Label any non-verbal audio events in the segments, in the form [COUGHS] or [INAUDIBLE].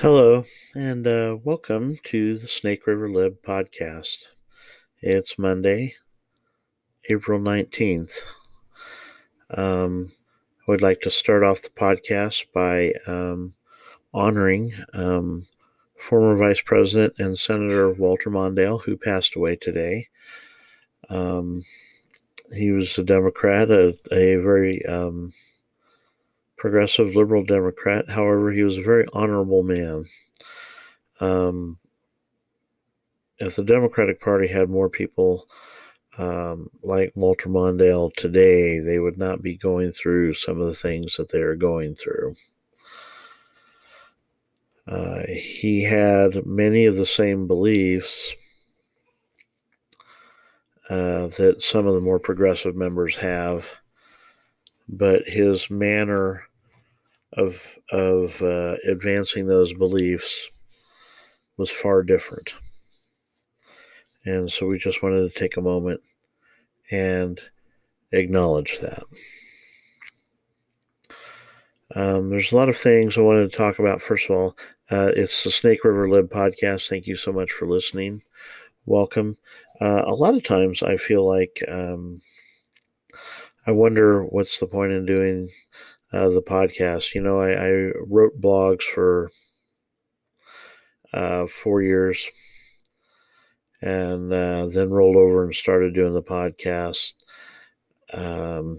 Hello, and uh, welcome to the Snake River Lib podcast. It's Monday, April 19th. Um, I would like to start off the podcast by um, honoring um, former Vice President and Senator Walter Mondale, who passed away today. Um, he was a Democrat, a, a very um, progressive liberal Democrat. However, he was a very honorable man. Um, if the Democratic Party had more people um, like Walter Mondale today, they would not be going through some of the things that they are going through. Uh, he had many of the same beliefs uh, that some of the more progressive members have, but his manner of of uh, advancing those beliefs was far different. And so we just wanted to take a moment and acknowledge that. Um, there's a lot of things I wanted to talk about. First of all, uh, it's the Snake River Lib podcast. Thank you so much for listening. Welcome. Uh, a lot of times I feel like um, I wonder what's the point in doing uh, the podcast. You know, I, I wrote blogs for uh, four years and uh, then rolled over and started doing the podcast. Um,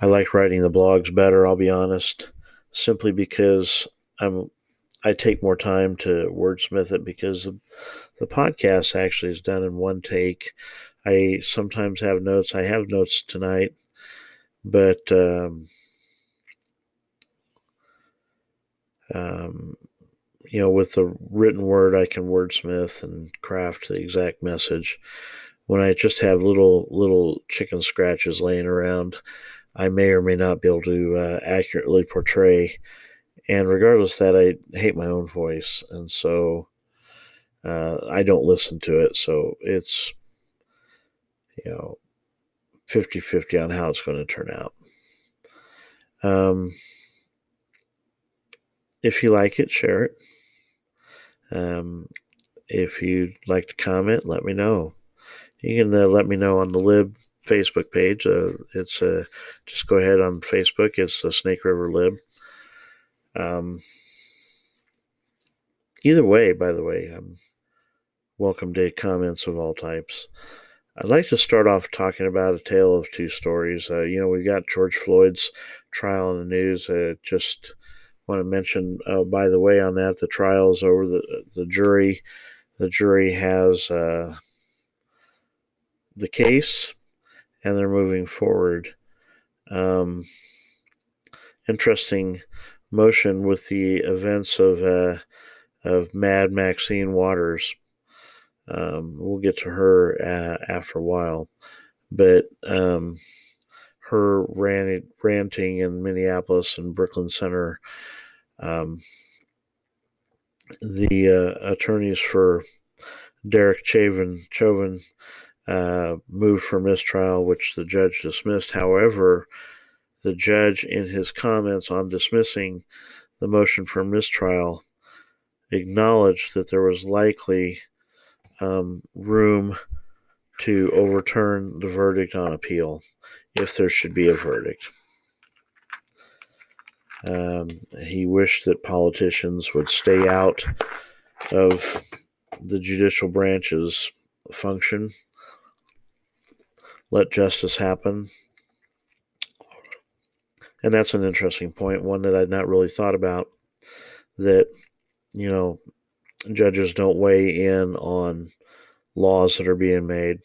I like writing the blogs better, I'll be honest, simply because I'm I take more time to wordsmith it because the, the podcast actually is done in one take. I sometimes have notes. I have notes tonight but um, um, you know, with the written word, I can wordsmith and craft the exact message. When I just have little little chicken scratches laying around, I may or may not be able to uh, accurately portray. And regardless that, I hate my own voice, and so uh, I don't listen to it. So it's you know 50 50 on how it's going to turn out. Um, if you like it, share it. Um, if you'd like to comment, let me know. You can uh, let me know on the Lib Facebook page. Uh, it's uh, just go ahead on Facebook. It's the Snake River Lib. Um, either way, by the way, I'm welcome to comments of all types. I'd like to start off talking about a tale of two stories. Uh, you know, we've got George Floyd's trial in the news. Uh, just want to mention, uh, by the way, on that, the trial's over. The the jury, the jury has uh, the case, and they're moving forward. Um, interesting motion with the events of uh, of Mad Maxine Waters. Um, we'll get to her uh, after a while, but um, her rant, ranting in Minneapolis and Brooklyn Center, um, the uh, attorneys for Derek Chauvin, Chauvin uh, moved for mistrial, which the judge dismissed. However, the judge, in his comments on dismissing the motion for mistrial, acknowledged that there was likely um, room to overturn the verdict on appeal if there should be a verdict. Um, he wished that politicians would stay out of the judicial branch's function, let justice happen. And that's an interesting point, one that I'd not really thought about. That, you know, judges don't weigh in on laws that are being made.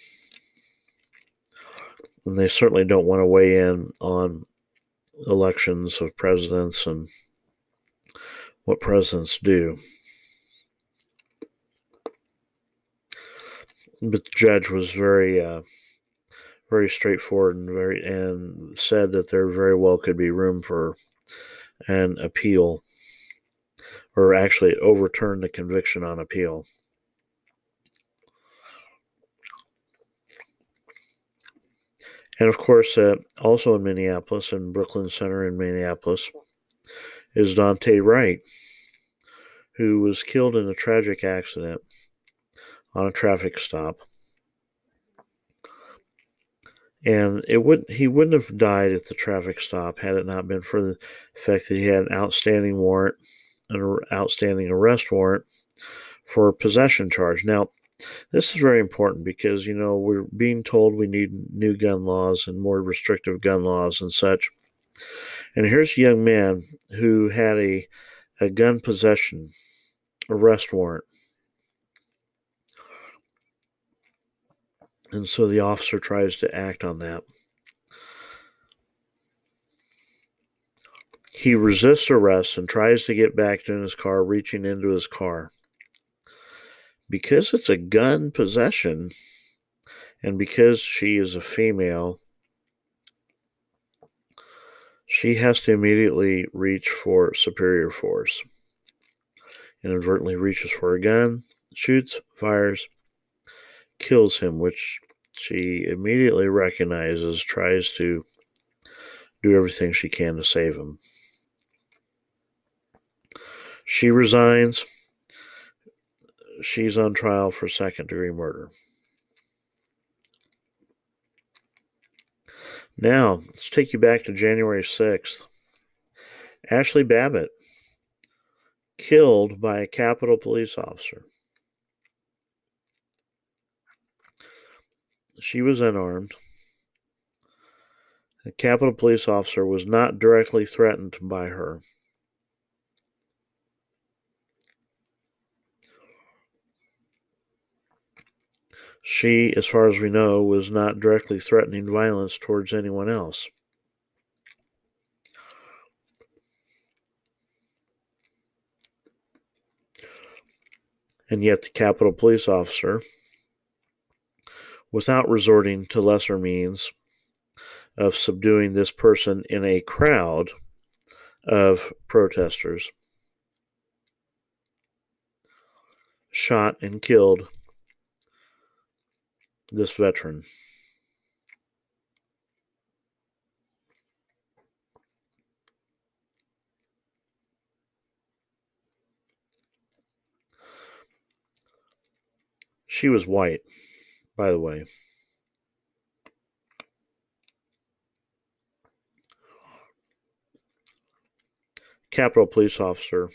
And they certainly don't want to weigh in on elections of presidents and what presidents do. But the judge was very, uh, very straightforward and very, and said that there very well could be room for an appeal or actually overturn the conviction on appeal. And of course, uh, also in Minneapolis and Brooklyn Center in Minneapolis is Daunte Wright. who was killed in a tragic accident on a traffic stop. And it would he wouldn't have died at the traffic stop had it not been for the fact that he had an outstanding warrant, an outstanding arrest warrant for a possession charge. Now, this is very important because you know we're being told we need new gun laws and more restrictive gun laws and such. And here's a young man who had a a gun possession arrest warrant. And so the officer tries to act on that. He resists arrest and tries to get back to his car, reaching into his car. Because it's a gun possession, and because she is a female, she has to immediately reach for superior force inadvertently reaches for a gun, shoots, fires, kills him, which she immediately recognizes, tries to do everything she can to save him. She resigns. She's on trial for second degree murder. Now, let's take you back to January 6th. Ashley Babbitt killed by a Capitol police officer. She was unarmed. The Capitol police officer was not directly threatened by her. She, as far as we know, was not directly threatening violence towards anyone else. and yet the Capitol police officer, without resorting to lesser means of subduing this person in a crowd of protesters, shot and killed this veteran. She was white, by the way. Capitol police officer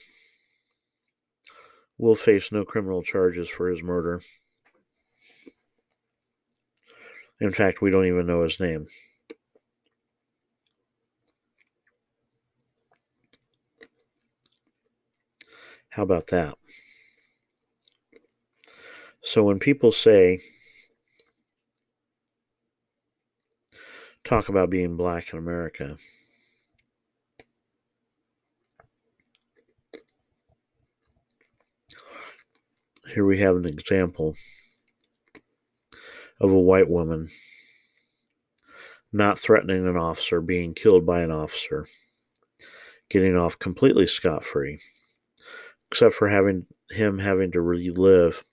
will face no criminal charges for his murder. In fact, we don't even know his name. How about that? So when people say, talk about being black in America, here we have an example of a white woman not threatening an officer, being killed by an officer, getting off completely scot free, except for having him having to relive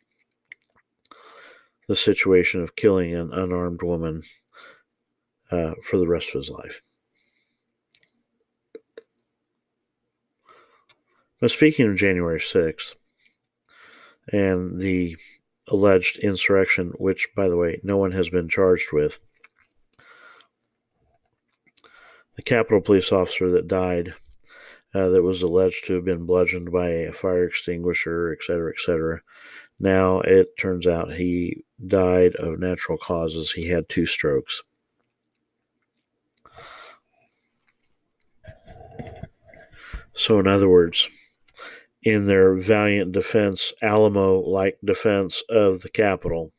the situation of killing an unarmed woman uh, for the rest of his life. Now, speaking of January 6th and the alleged insurrection, which, by the way, no one has been charged with, the Capitol police officer that died, uh, that was alleged to have been bludgeoned by a fire extinguisher, etc., etc., now it turns out he died of natural causes. He had two strokes. So, in other words, in their valiant defense, Alamo like defense of the Capitol,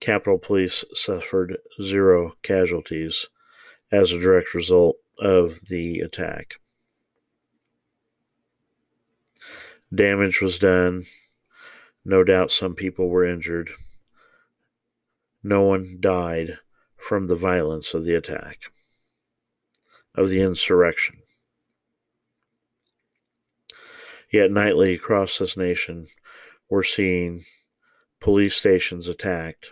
Capitol Police suffered zero casualties as a direct result of the attack. Damage was done no doubt some people were injured. No one died from the violence of the attack, of the insurrection. Yet nightly across this nation, we're seeing police stations attacked.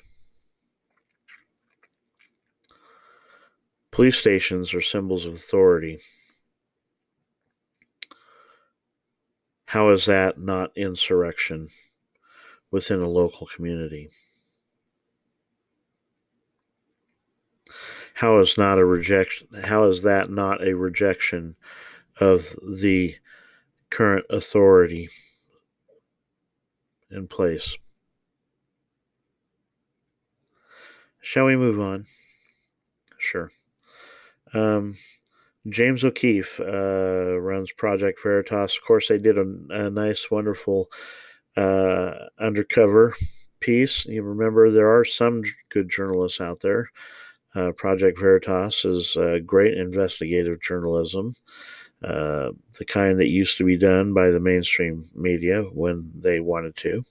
Police stations are symbols of authority. How is that not insurrection within a local community? How is not a rejection how is that not a rejection of the current authority in place? Shall we move on? Sure. Um, James O'Keefe uh, runs Project Veritas. Of course, they did a, a nice, wonderful uh, undercover piece. You remember there are some good journalists out there. Uh, Project Veritas is great investigative journalism, uh, the kind that used to be done by the mainstream media when they wanted to.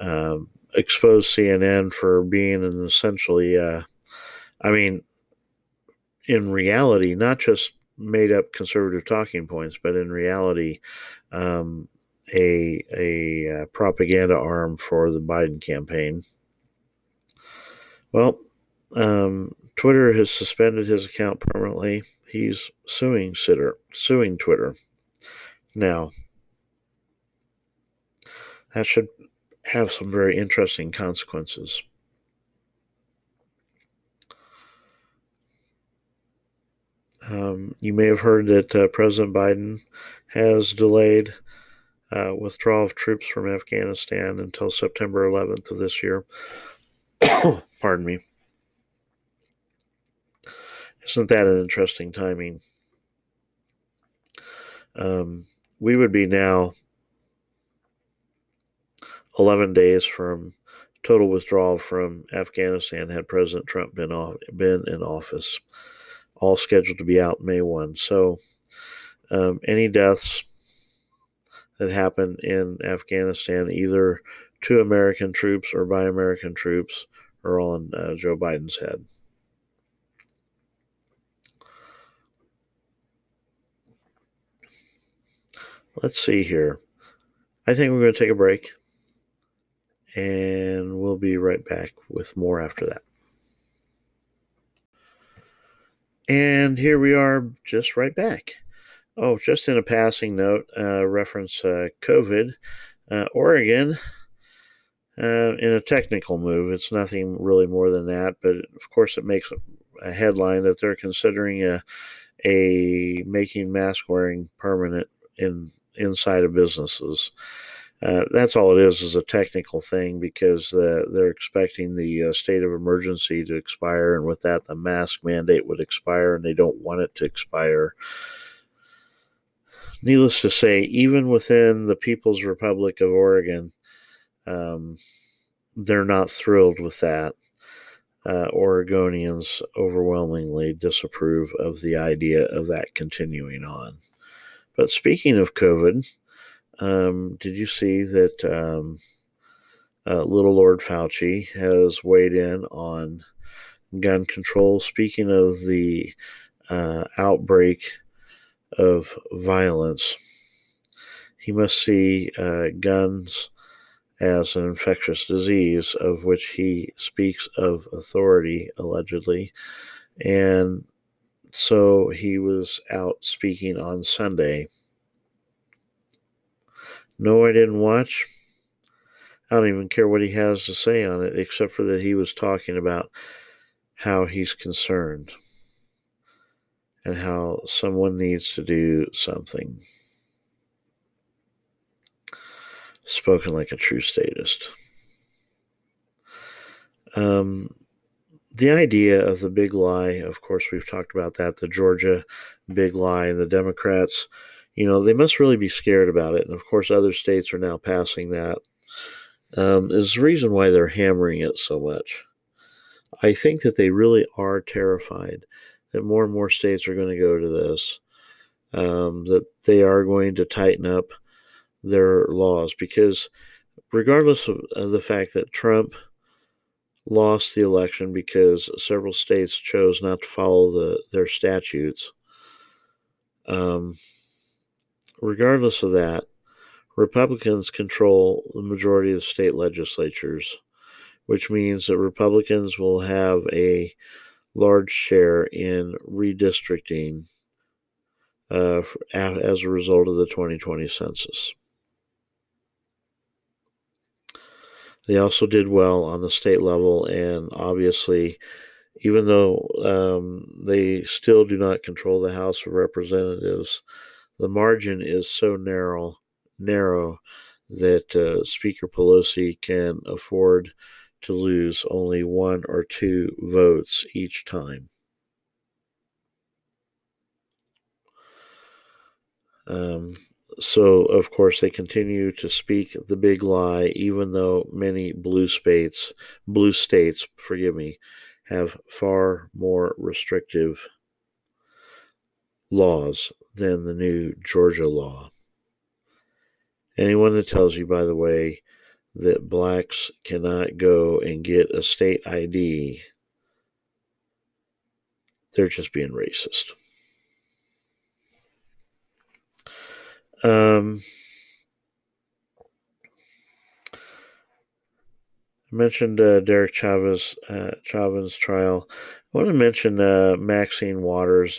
Um, expose CNN for being an essentially, uh, I mean, in reality, not just made up conservative talking points, but in reality, um, a a uh, propaganda arm for the Biden campaign. Well, um, Twitter has suspended his account permanently. He's suing Sitter, suing Twitter. Now, that should have some very interesting consequences. Um, you may have heard that uh, President Biden has delayed uh, withdrawal of troops from Afghanistan until September 11th of this year. [COUGHS] Pardon me. Isn't that an interesting timing? Um, we would be now 11 days from total withdrawal from Afghanistan had President Trump been, off, been in office all scheduled to be out May 1. So, um, any deaths that happen in Afghanistan, either to American troops or by American troops, are on uh, Joe Biden's head. Let's see here. I think we're going to take a break and we'll be right back with more after that. And here we are, just right back. Oh, just in a passing note, uh, reference uh, COVID. Uh, Oregon, uh, in a technical move, it's nothing really more than that, but of course it makes a headline that they're considering a, a making mask wearing permanent in inside of businesses. Uh, that's all it is, is a technical thing because they're expecting the uh, state of emergency to expire, and with that, the mask mandate would expire, and they don't want it to expire. Needless to say, even within the People's Republic of Oregon, um, they're not thrilled with that. Uh, Oregonians overwhelmingly disapprove of the idea of that continuing on. But speaking of COVID, um, did you see that um, uh, little Lord Fauci has weighed in on gun control? Speaking of the uh, outbreak of violence, he must see uh, guns as an infectious disease, of which he speaks of authority, allegedly. And so he was out speaking on Sunday no, I didn't watch. I don't even care what he has to say on it, except for that he was talking about how he's concerned and how someone needs to do something. Spoken like a true statist. Um, the idea of the big lie, of course, we've talked about that, the Georgia big lie, and the Democrats you know, they must really be scared about it. And of course, other states are now passing that. Um, is the reason why they're hammering it so much. I think that they really are terrified that more and more states are going to go to this, um, that they are going to tighten up their laws because, regardless of, of the fact that Trump lost the election because several states chose not to follow the their statutes. Um, Regardless of that, Republicans control the majority of the state legislatures, which means that Republicans will have a large share in redistricting uh, as a result of the 2020 census. They also did well on the state level, and obviously, even though um, they still do not control the House of Representatives, the margin is so narrow, narrow that uh, Speaker Pelosi can afford to lose only one or two votes each time. Um, so, of course, they continue to speak the big lie, even though many blue states, blue states, forgive me, have far more restrictive laws than the new Georgia law. Anyone that tells you, by the way, that blacks cannot go and get a state ID, they're just being racist. Um, I mentioned uh, Derek Chavez uh, Chauvin's trial. I want to mention uh, Maxine Waters,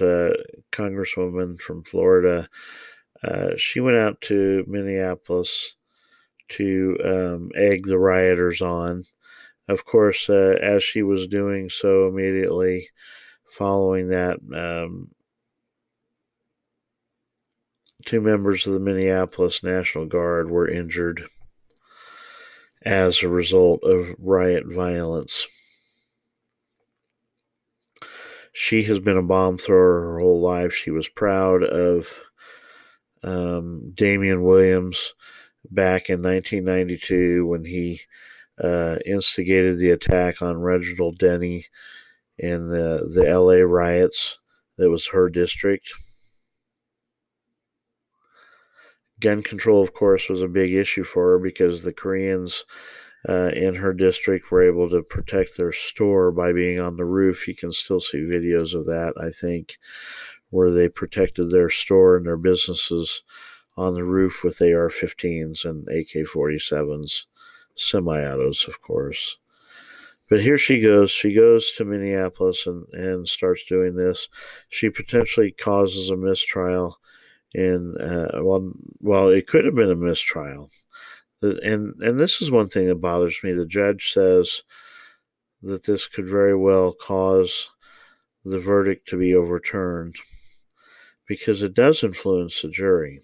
Congresswoman from Florida. Uh, she went out to Minneapolis to um, egg the rioters on. Of course, uh, as she was doing so immediately following that, um, two members of the Minneapolis National Guard were injured as a result of riot violence. She has been a bomb thrower her whole life. She was proud of um, Damian Williams back in 1992 when he uh, instigated the attack on Reginald Denny in the, the LA riots. That was her district. Gun control, of course, was a big issue for her because the Koreans uh, in her district were able to protect their store by being on the roof. You can still see videos of that, I think, where they protected their store and their businesses on the roof with AR 15s and AK 47s, semi autos, of course. But here she goes. She goes to Minneapolis and, and starts doing this. She potentially causes a mistrial. And uh, well, well, it could have been a mistrial. And and this is one thing that bothers me. The judge says that this could very well cause the verdict to be overturned because it does influence the jury.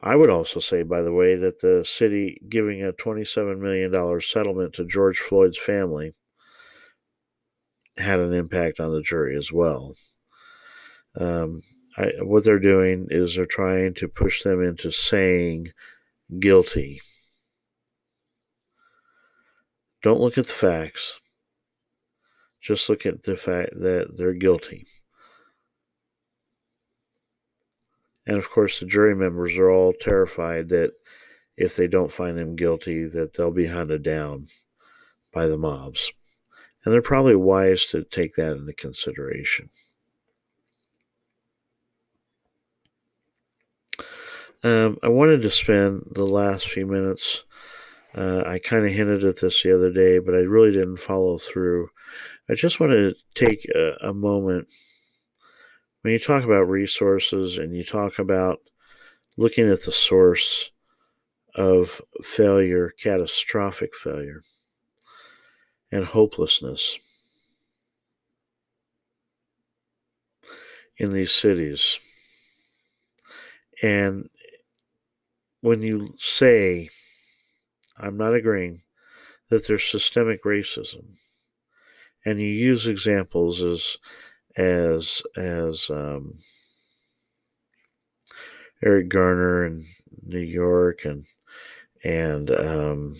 I would also say, by the way, that the city giving a $27 million settlement to George Floyd's family had an impact on the jury as well. Um, I, what they're doing is they're trying to push them into saying guilty. Don't look at the facts. Just look at the fact that they're guilty. And of course, the jury members are all terrified that if they don't find him guilty, that they'll be hunted down by the mobs. And they're probably wise to take that into consideration. Um, I wanted to spend the last few minutes. Uh, I kind of hinted at this the other day, but I really didn't follow through. I just want to take a, a moment when you talk about resources and you talk about looking at the source of failure, catastrophic failure, and hopelessness in these cities. And when you say, I'm not agreeing, that there's systemic racism, and you use examples as as as um, Eric Garner in New York and and um,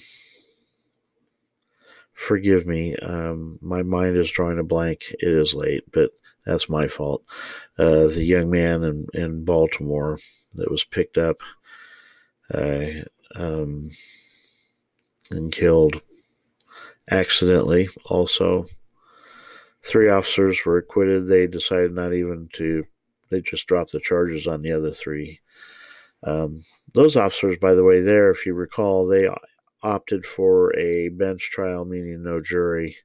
forgive me, um, my mind is drawing a blank. It is late, but that's my fault. Uh, the young man in, in Baltimore that was picked up um, and killed accidentally, also Three officers were acquitted. They decided not even to, they just dropped the charges on the other three. Um, those officers, by the way, there, if you recall, they opted for a bench trial, meaning no jury,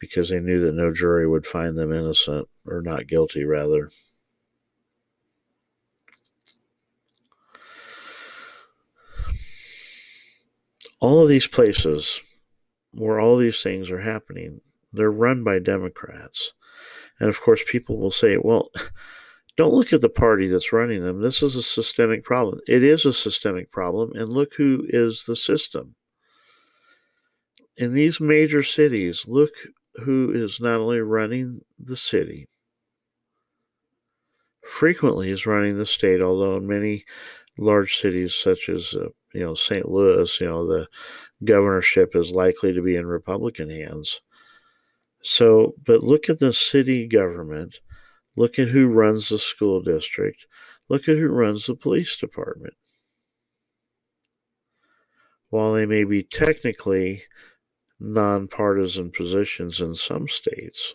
because they knew that no jury would find them innocent or not guilty, rather. All of these places where all these things are happening, they're run by Democrats. And of course, people will say, well, [LAUGHS] don't look at the party that's running them. This is a systemic problem. It is a systemic problem. And look who is the system. In these major cities, look who is not only running the city, frequently is running the state, although in many large cities such as uh, you know St. Louis, you know the governorship is likely to be in Republican hands. So, but look at the city government, look at who runs the school district, look at who runs the police department. While they may be technically nonpartisan positions in some states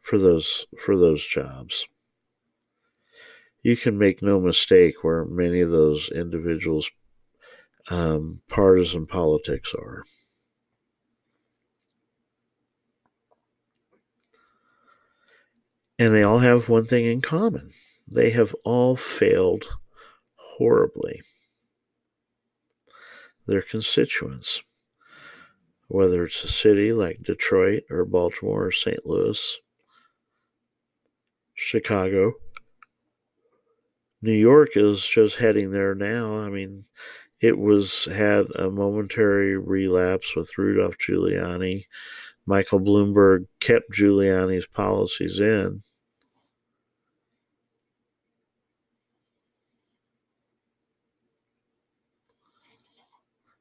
for those for those jobs you can make no mistake where many of those individuals' um, partisan politics are. And they all have one thing in common they have all failed horribly. Their constituents, whether it's a city like Detroit or Baltimore or St. Louis, Chicago, New York is just heading there now. I mean, it was had a momentary relapse with Rudolph Giuliani. Michael Bloomberg kept Giuliani's policies in.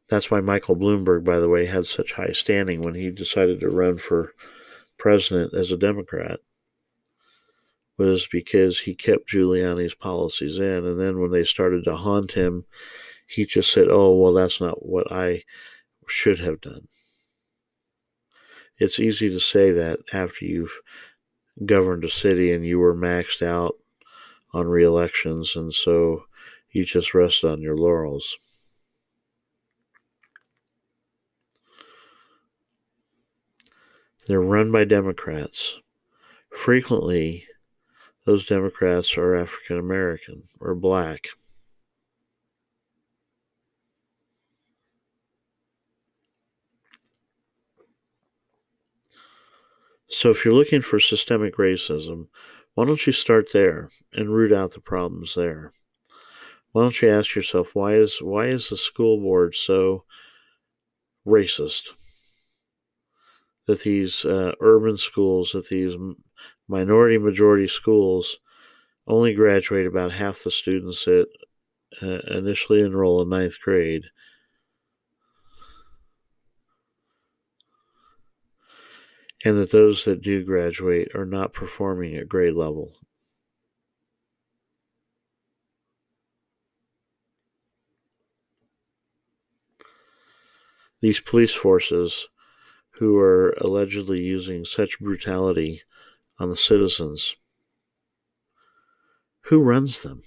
That's why Michael Bloomberg, by the way, had such high standing when he decided to run for president as a Democrat was because he kept Giuliani's policies in. And then when they started to haunt him, he just said, Oh, well, that's not what I should have done. It's easy to say that after you've governed a city and you were maxed out on re elections, and so you just rest on your laurels. They're run by Democrats. Frequently, those Democrats are African American or black. So, if you're looking for systemic racism, why don't you start there and root out the problems there? Why don't you ask yourself why is why is the school board so racist? That these uh, urban schools, that these minority majority schools only graduate about half the students that uh, initially enroll in ninth grade. And that those that do graduate are not performing at grade level. These police forces, who are allegedly using such brutality on the citizens. Who runs them?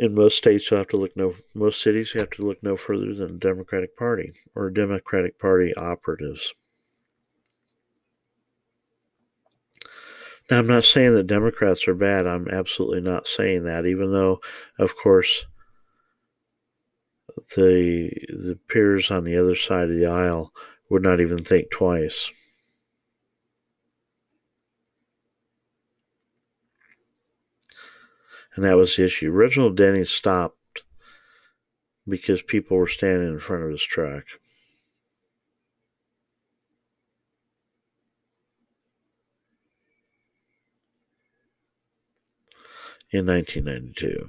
In most states, you have to look no. Most cities, you have to look no further than the Democratic Party or Democratic Party operatives. Now, I'm not saying that Democrats are bad. I'm absolutely not saying that, even though, of course, the the peers on the other side of the aisle would not even think twice. And that was the issue. Reginald Denny stopped because people were standing in front of his truck. In 1992.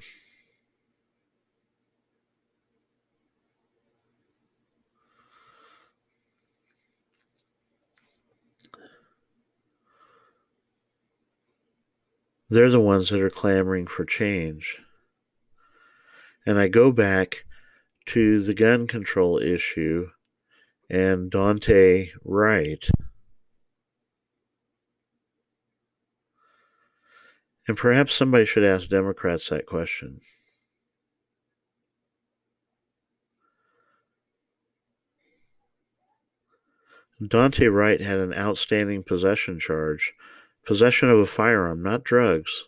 They're the ones that are clamoring for change. And I go back to the gun control issue and Daunte Wright. And perhaps somebody should ask Democrats that question. Daunte Wright had an outstanding possession charge Possession of a firearm, not drugs.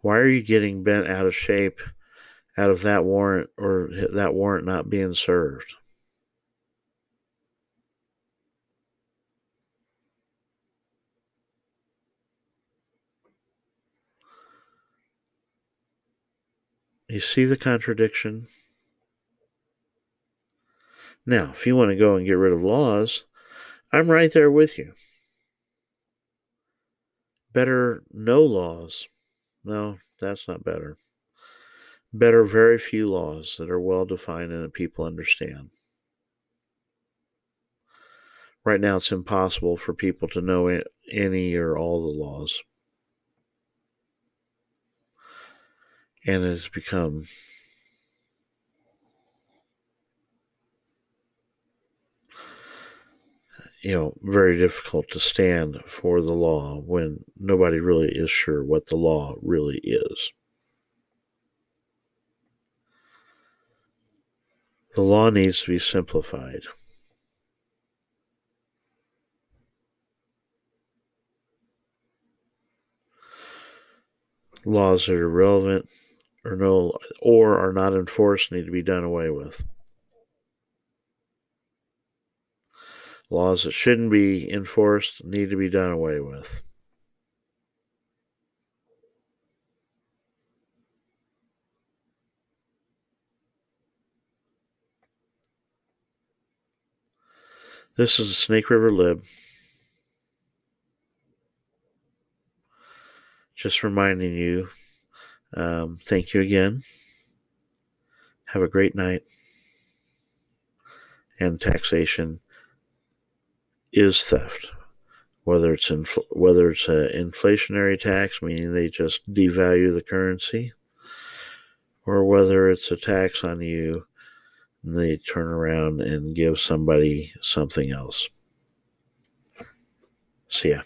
Why are you getting bent out of shape out of that warrant or that warrant not being served? You see the contradiction? Now, if you want to go and get rid of laws, I'm right there with you. Better no laws. No, that's not better. Better very few laws that are well defined and that people understand. Right now, it's impossible for people to know any or all the laws. and it has become you know very difficult to stand for the law when nobody really is sure what the law really is the law needs to be simplified laws that are relevant or no or are not enforced need to be done away with. Laws that shouldn't be enforced need to be done away with. This is the Snake River Lib. Just reminding you um, thank you again. Have a great night. And taxation is theft, whether it's infl- whether it's an inflationary tax, meaning they just devalue the currency, or whether it's a tax on you and they turn around and give somebody something else. See ya.